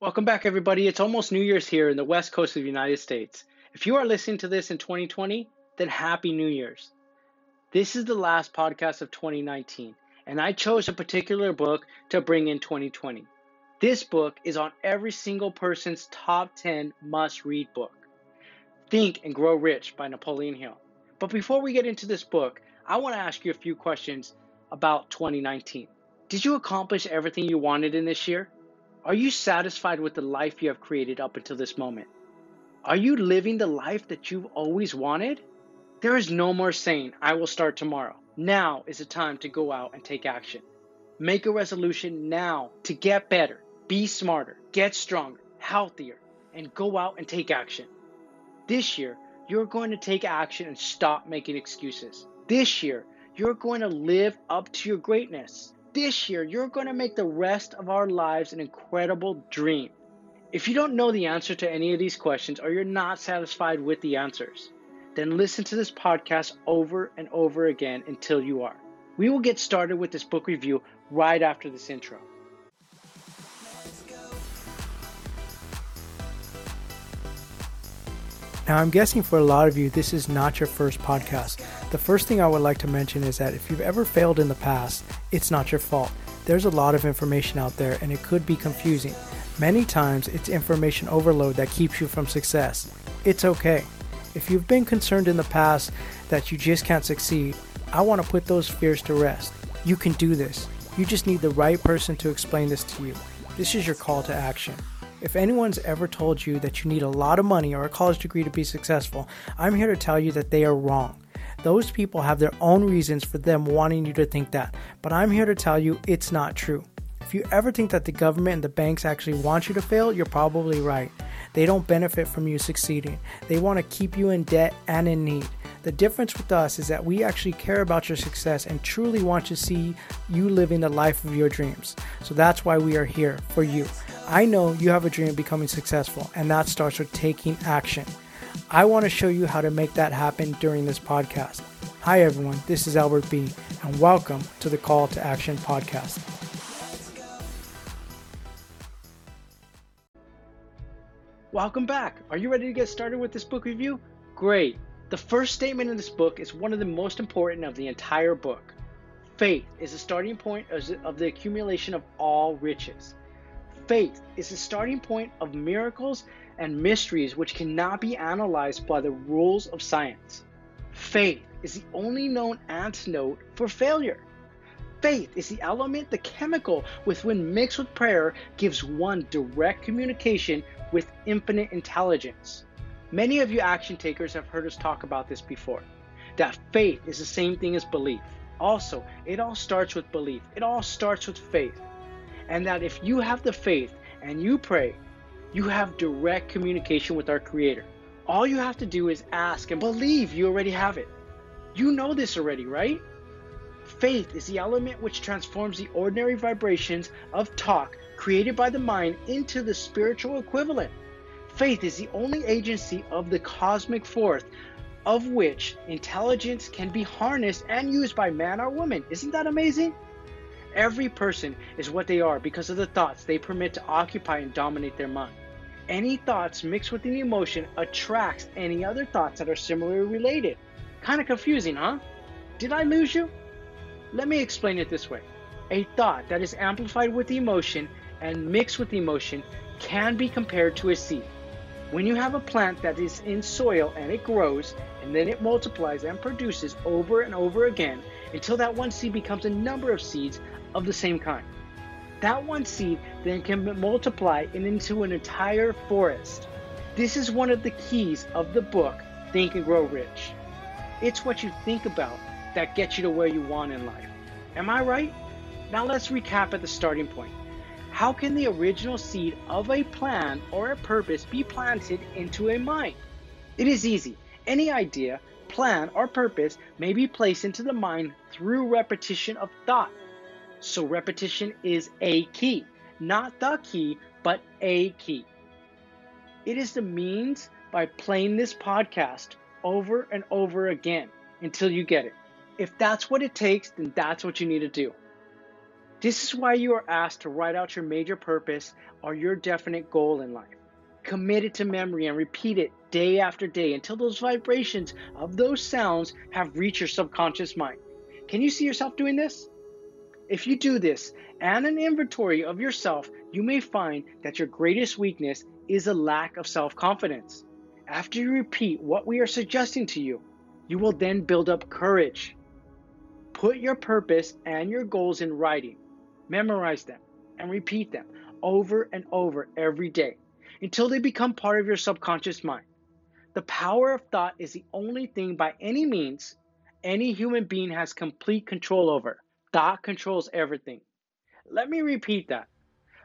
Welcome back, everybody. It's almost New Year's here in the West Coast of the United States. If you are listening to this in 2020, then Happy New Year's. This is the last podcast of 2019, and I chose a particular book to bring in 2020. This book is on every single person's top 10 must read book Think and Grow Rich by Napoleon Hill. But before we get into this book, I want to ask you a few questions about 2019. Did you accomplish everything you wanted in this year? Are you satisfied with the life you have created up until this moment? Are you living the life that you've always wanted? There is no more saying, I will start tomorrow. Now is the time to go out and take action. Make a resolution now to get better, be smarter, get stronger, healthier, and go out and take action. This year, you're going to take action and stop making excuses. This year, you're going to live up to your greatness this year, you're going to make the rest of our lives an incredible dream. If you don't know the answer to any of these questions or you're not satisfied with the answers, then listen to this podcast over and over again until you are. We will get started with this book review right after this intro. Now, I'm guessing for a lot of you, this is not your first podcast. The first thing I would like to mention is that if you've ever failed in the past, it's not your fault. There's a lot of information out there and it could be confusing. Many times, it's information overload that keeps you from success. It's okay. If you've been concerned in the past that you just can't succeed, I want to put those fears to rest. You can do this. You just need the right person to explain this to you. This is your call to action. If anyone's ever told you that you need a lot of money or a college degree to be successful, I'm here to tell you that they are wrong. Those people have their own reasons for them wanting you to think that, but I'm here to tell you it's not true. If you ever think that the government and the banks actually want you to fail, you're probably right. They don't benefit from you succeeding. They want to keep you in debt and in need. The difference with us is that we actually care about your success and truly want to see you living the life of your dreams. So that's why we are here for you. I know you have a dream of becoming successful, and that starts with taking action. I want to show you how to make that happen during this podcast. Hi, everyone. This is Albert B., and welcome to the Call to Action podcast. Welcome back. Are you ready to get started with this book review? Great. The first statement in this book is one of the most important of the entire book. Faith is the starting point of the accumulation of all riches. Faith is the starting point of miracles and mysteries which cannot be analyzed by the rules of science. Faith is the only known antidote for failure. Faith is the element, the chemical, with when mixed with prayer gives one direct communication with infinite intelligence. Many of you action takers have heard us talk about this before that faith is the same thing as belief. Also, it all starts with belief, it all starts with faith and that if you have the faith and you pray, you have direct communication with our Creator. All you have to do is ask and believe you already have it. You know this already, right? Faith is the element which transforms the ordinary vibrations of talk created by the mind into the spiritual equivalent. Faith is the only agency of the cosmic force of which intelligence can be harnessed and used by man or woman. Isn't that amazing? Every person is what they are because of the thoughts they permit to occupy and dominate their mind. Any thoughts mixed with an emotion attracts any other thoughts that are similarly related. Kind of confusing, huh? Did I lose you? Let me explain it this way. A thought that is amplified with emotion and mixed with emotion can be compared to a seed. When you have a plant that is in soil and it grows, and then it multiplies and produces over and over again until that one seed becomes a number of seeds of the same kind. That one seed then can multiply into an entire forest. This is one of the keys of the book, Think and Grow Rich. It's what you think about that gets you to where you want in life. Am I right? Now let's recap at the starting point. How can the original seed of a plan or a purpose be planted into a mind? It is easy. Any idea, plan, or purpose may be placed into the mind through repetition of thought. So repetition is a key, not the key, but a key. It is the means by playing this podcast over and over again until you get it. If that's what it takes, then that's what you need to do. This is why you are asked to write out your major purpose or your definite goal in life. Commit it to memory and repeat it day after day until those vibrations of those sounds have reached your subconscious mind. Can you see yourself doing this? If you do this and an inventory of yourself, you may find that your greatest weakness is a lack of self confidence. After you repeat what we are suggesting to you, you will then build up courage. Put your purpose and your goals in writing, memorize them, and repeat them over and over every day until they become part of your subconscious mind. The power of thought is the only thing by any means any human being has complete control over. Thought controls everything. Let me repeat that.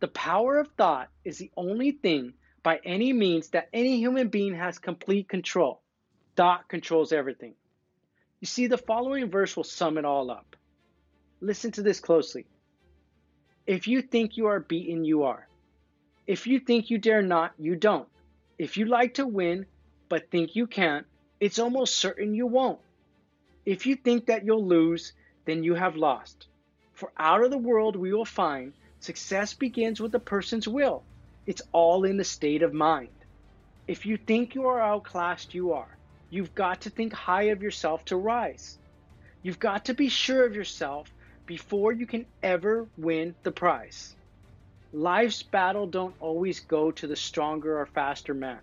The power of thought is the only thing by any means that any human being has complete control. Thought controls everything. You see, the following verse will sum it all up. Listen to this closely. If you think you are beaten, you are. If you think you dare not, you don't. If you like to win but think you can't, it's almost certain you won't. If you think that you'll lose, then you have lost. For out of the world we will find success begins with a person's will. It's all in the state of mind. If you think you are outclassed, you are. You've got to think high of yourself to rise. You've got to be sure of yourself before you can ever win the prize. Life's battle don't always go to the stronger or faster man.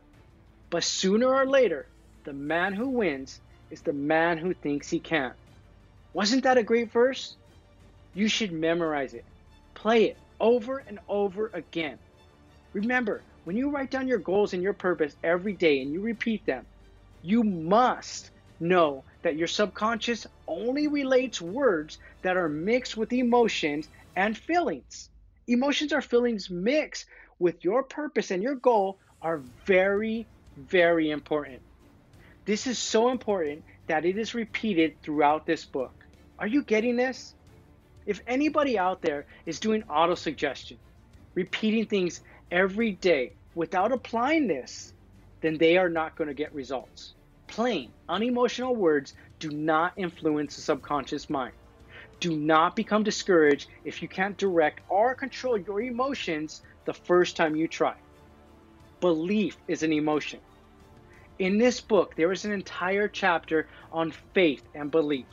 But sooner or later, the man who wins is the man who thinks he can. Wasn't that a great verse? You should memorize it. Play it over and over again. Remember, when you write down your goals and your purpose every day and you repeat them, you must know that your subconscious only relates words that are mixed with emotions and feelings. Emotions or feelings mixed with your purpose and your goal are very, very important. This is so important that it is repeated throughout this book. Are you getting this? If anybody out there is doing autosuggestion, repeating things every day without applying this, then they are not going to get results. Plain, unemotional words do not influence the subconscious mind. Do not become discouraged if you can't direct or control your emotions the first time you try. Belief is an emotion. In this book, there is an entire chapter on faith and belief.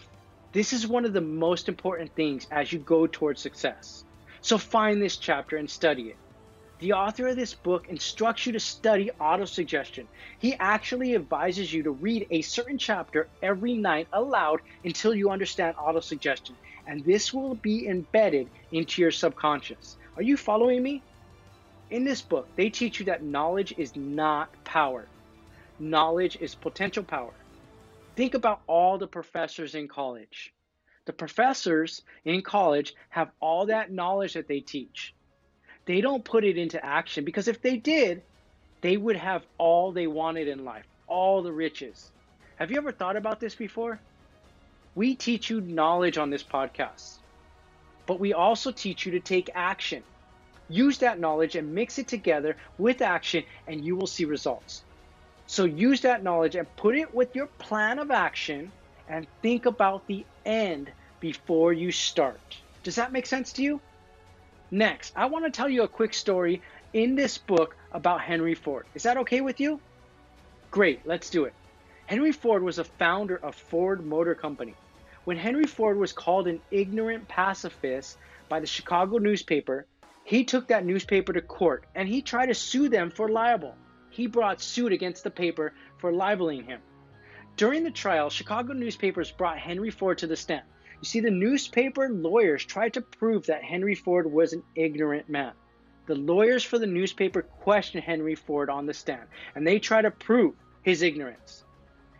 This is one of the most important things as you go towards success. So find this chapter and study it. The author of this book instructs you to study autosuggestion. He actually advises you to read a certain chapter every night aloud until you understand autosuggestion, and this will be embedded into your subconscious. Are you following me? In this book, they teach you that knowledge is not power. Knowledge is potential power. Think about all the professors in college. The professors in college have all that knowledge that they teach. They don't put it into action because if they did, they would have all they wanted in life, all the riches. Have you ever thought about this before? We teach you knowledge on this podcast, but we also teach you to take action. Use that knowledge and mix it together with action, and you will see results. So use that knowledge and put it with your plan of action and think about the end before you start. Does that make sense to you? Next, I want to tell you a quick story in this book about Henry Ford. Is that okay with you? Great, let's do it. Henry Ford was a founder of Ford Motor Company. When Henry Ford was called an ignorant pacifist by the Chicago newspaper, he took that newspaper to court and he tried to sue them for libel he brought suit against the paper for libeling him. During the trial, Chicago newspapers brought Henry Ford to the stand. You see, the newspaper lawyers tried to prove that Henry Ford was an ignorant man. The lawyers for the newspaper questioned Henry Ford on the stand, and they tried to prove his ignorance.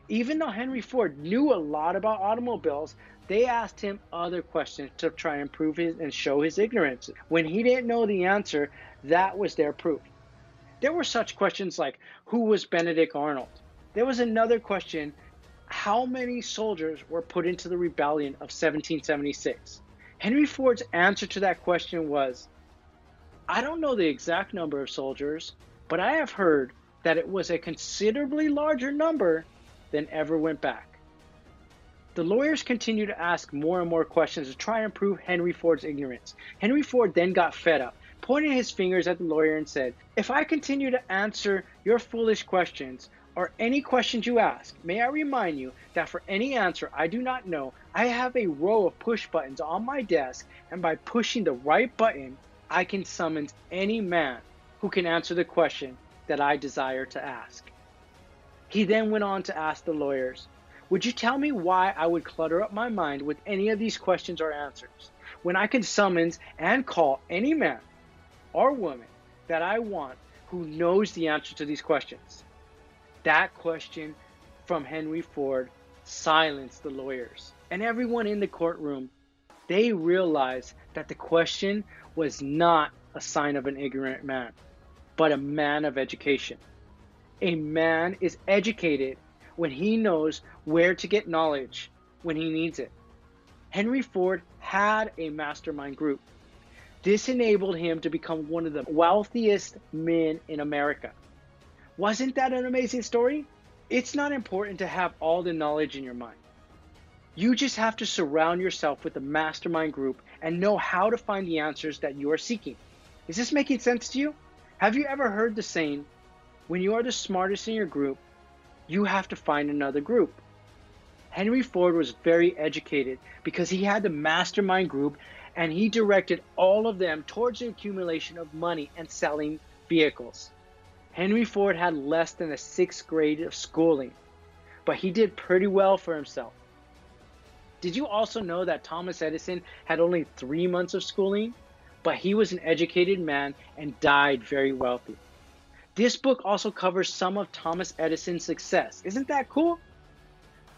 Even though Henry Ford knew a lot about automobiles, they asked him other questions to try and prove his and show his ignorance. When he didn't know the answer, that was their proof. There were such questions like who was Benedict Arnold? There was another question how many soldiers were put into the rebellion of 1776? Henry Ford's answer to that question was I don't know the exact number of soldiers, but I have heard that it was a considerably larger number than ever went back. The lawyers continued to ask more and more questions to try and prove Henry Ford's ignorance. Henry Ford then got fed up, pointed his fingers at the lawyer and said, If I continue to answer your foolish questions, or any questions you ask, may I remind you that for any answer I do not know, I have a row of push buttons on my desk, and by pushing the right button, I can summon any man who can answer the question that I desire to ask. He then went on to ask the lawyers, Would you tell me why I would clutter up my mind with any of these questions or answers when I can summons and call any man or woman that I want who knows the answer to these questions? That question from Henry Ford silenced the lawyers and everyone in the courtroom. They realized that the question was not a sign of an ignorant man, but a man of education. A man is educated when he knows where to get knowledge when he needs it. Henry Ford had a mastermind group. This enabled him to become one of the wealthiest men in America. Wasn't that an amazing story? It's not important to have all the knowledge in your mind. You just have to surround yourself with a mastermind group and know how to find the answers that you are seeking. Is this making sense to you? Have you ever heard the saying, when you are the smartest in your group, you have to find another group? Henry Ford was very educated because he had the mastermind group and he directed all of them towards the accumulation of money and selling vehicles. Henry Ford had less than a sixth grade of schooling, but he did pretty well for himself. Did you also know that Thomas Edison had only three months of schooling, but he was an educated man and died very wealthy? This book also covers some of Thomas Edison's success. Isn't that cool?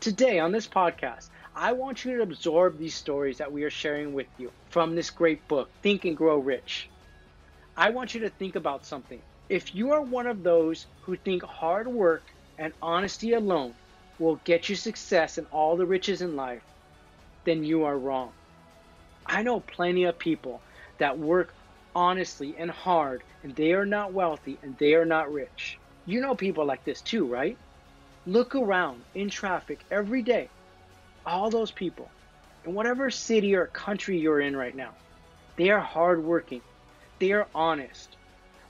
Today on this podcast, I want you to absorb these stories that we are sharing with you from this great book, Think and Grow Rich. I want you to think about something. If you are one of those who think hard work and honesty alone will get you success and all the riches in life, then you are wrong. I know plenty of people that work honestly and hard and they are not wealthy and they are not rich. You know people like this too, right? Look around in traffic every day. All those people, in whatever city or country you're in right now, they are hardworking. They are honest.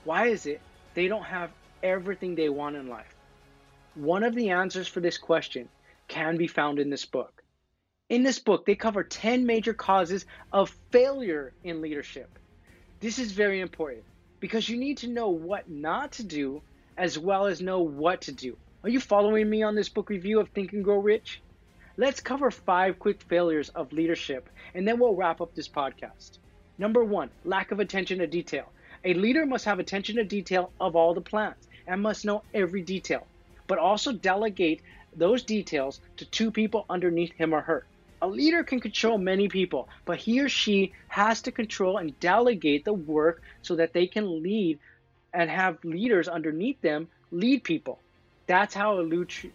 Why is it they don't have everything they want in life? One of the answers for this question can be found in this book. In this book, they cover 10 major causes of failure in leadership. This is very important because you need to know what not to do as well as know what to do. Are you following me on this book review of Think and Grow Rich? Let's cover five quick failures of leadership and then we'll wrap up this podcast. Number one, lack of attention to detail. A leader must have attention to detail of all the plans and must know every detail, but also delegate those details to two people underneath him or her. A leader can control many people, but he or she has to control and delegate the work so that they can lead and have leaders underneath them lead people. That's how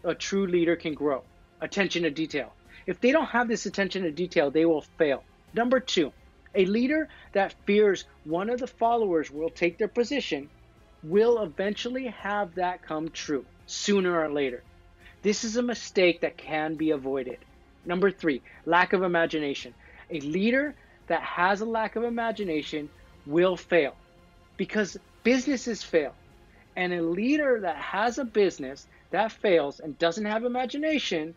a, true leader can grow. Attention to detail. If they don't have this attention to detail, they will fail. Number two, a leader that fears one of the followers will take their position will eventually have that come true sooner or later. This is a mistake that can be avoided. Number three, lack of imagination. A leader that has a lack of imagination will fail because businesses fail. And a leader that has a business that fails and doesn't have imagination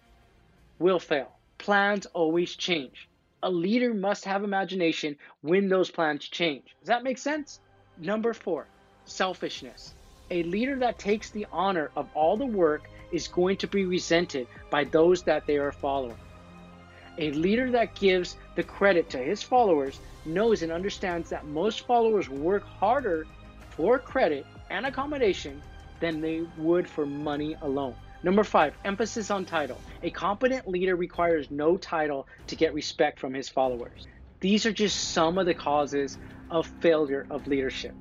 will fail. Plans always change. A leader must have imagination when those plans change. Does that make sense? Number four, selfishness. A leader that takes the honor of all the work is going to be resented by those that they are following. A leader that gives the credit to his followers knows and understands that most followers work harder for credit and accommodation than they would for money alone. Number five, emphasis on title. A competent leader requires no title to get respect from his followers. These are just some of the causes of failure of leadership.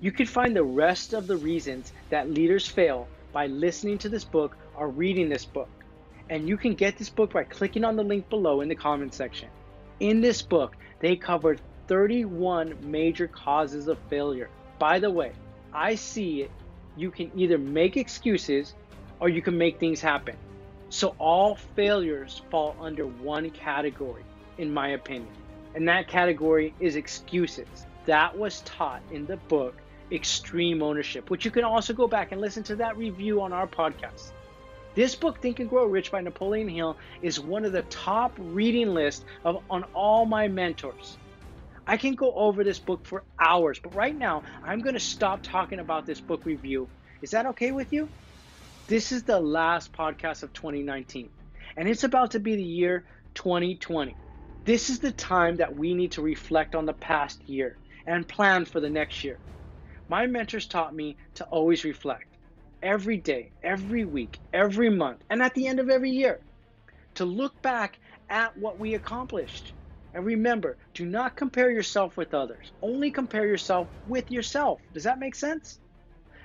You can find the rest of the reasons that leaders fail by listening to this book or reading this book. And you can get this book by clicking on the link below in the comment section. In this book, they covered 31 major causes of failure. By the way, I see it. You can either make excuses or you can make things happen. So all failures fall under one category, in my opinion, and that category is excuses. That was taught in the book Extreme Ownership, which you can also go back and listen to that review on our podcast. This book, Think and Grow Rich by Napoleon Hill, is one of the top reading lists of on all my mentors. I can go over this book for hours, but right now I'm going to stop talking about this book review. Is that okay with you? This is the last podcast of 2019, and it's about to be the year 2020. This is the time that we need to reflect on the past year and plan for the next year. My mentors taught me to always reflect every day, every week, every month, and at the end of every year to look back at what we accomplished. And remember, do not compare yourself with others. Only compare yourself with yourself. Does that make sense?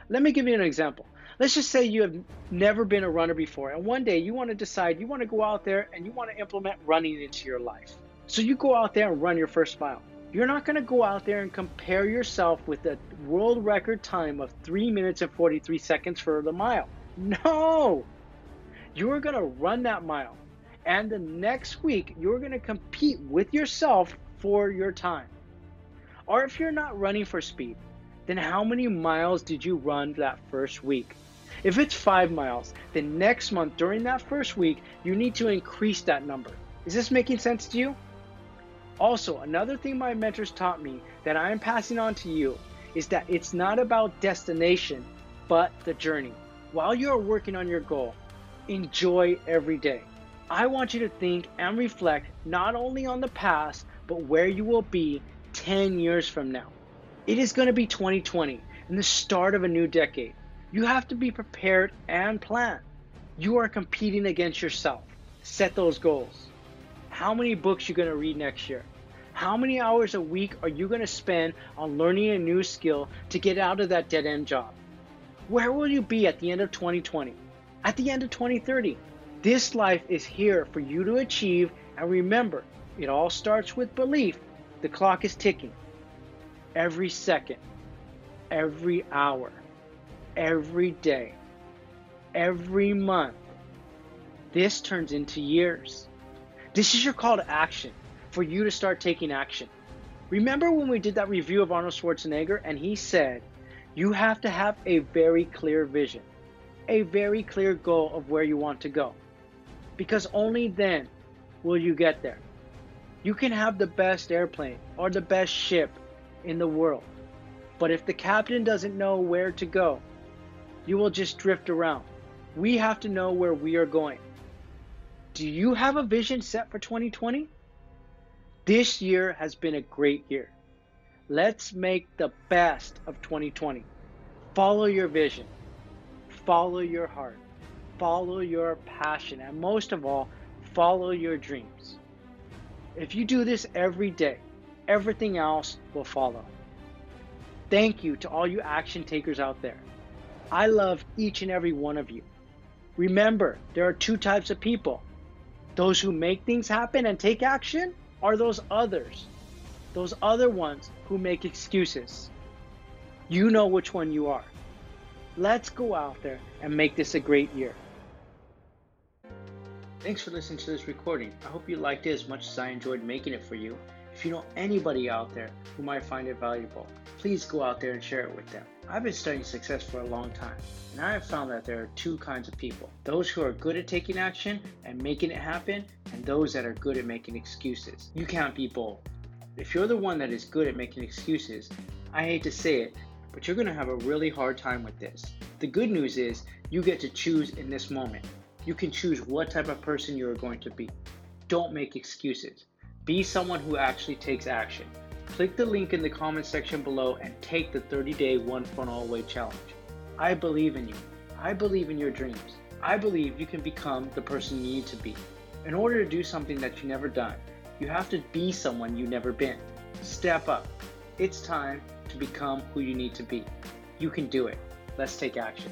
Let me give you an example. Let's just say you have never been a runner before, and one day you want to decide you want to go out there and you want to implement running into your life. So you go out there and run your first mile. You're not going to go out there and compare yourself with the world record time of 3 minutes and 43 seconds for the mile. No! You're going to run that mile. And the next week, you're going to compete with yourself for your time. Or if you're not running for speed, then how many miles did you run that first week? If it's five miles, then next month during that first week, you need to increase that number. Is this making sense to you? Also, another thing my mentors taught me that I am passing on to you is that it's not about destination, but the journey. While you are working on your goal, enjoy every day. I want you to think and reflect not only on the past, but where you will be 10 years from now. It is going to be 2020 and the start of a new decade. You have to be prepared and plan. You are competing against yourself. Set those goals. How many books you going to read next year? How many hours a week are you going to spend on learning a new skill to get out of that dead end job? Where will you be at the end of 2020? At the end of 2030? This life is here for you to achieve, and remember, it all starts with belief. The clock is ticking. Every second, every hour, every day, every month. This turns into years. This is your call to action for you to start taking action. Remember when we did that review of Arnold Schwarzenegger and he said, you have to have a very clear vision, a very clear goal of where you want to go. Because only then will you get there. You can have the best airplane or the best ship in the world, but if the captain doesn't know where to go, you will just drift around. We have to know where we are going. Do you have a vision set for 2020? This year has been a great year. Let's make the best of 2020. Follow your vision, follow your heart, follow your passion, and most of all, follow your dreams. If you do this every day, everything else will follow. Thank you to all you action takers out there. I love each and every one of you. Remember, there are two types of people those who make things happen and take action are those others, those other ones who make excuses. You know which one you are. Let's go out there and make this a great year. Thanks for listening to this recording. I hope you liked it as much as I enjoyed making it for you. If you know anybody out there who might find it valuable, please go out there and share it with them. I've been studying success for a long time, and I have found that there are two kinds of people those who are good at taking action and making it happen, and those that are good at making excuses. You can't be both. If you're the one that is good at making excuses, I hate to say it, but you're going to have a really hard time with this. The good news is you get to choose in this moment. You can choose what type of person you are going to be. Don't make excuses. Be someone who actually takes action. Click the link in the comment section below and take the 30 day one funnel away challenge. I believe in you. I believe in your dreams. I believe you can become the person you need to be. In order to do something that you've never done, you have to be someone you've never been. Step up. It's time to become who you need to be. You can do it. Let's take action.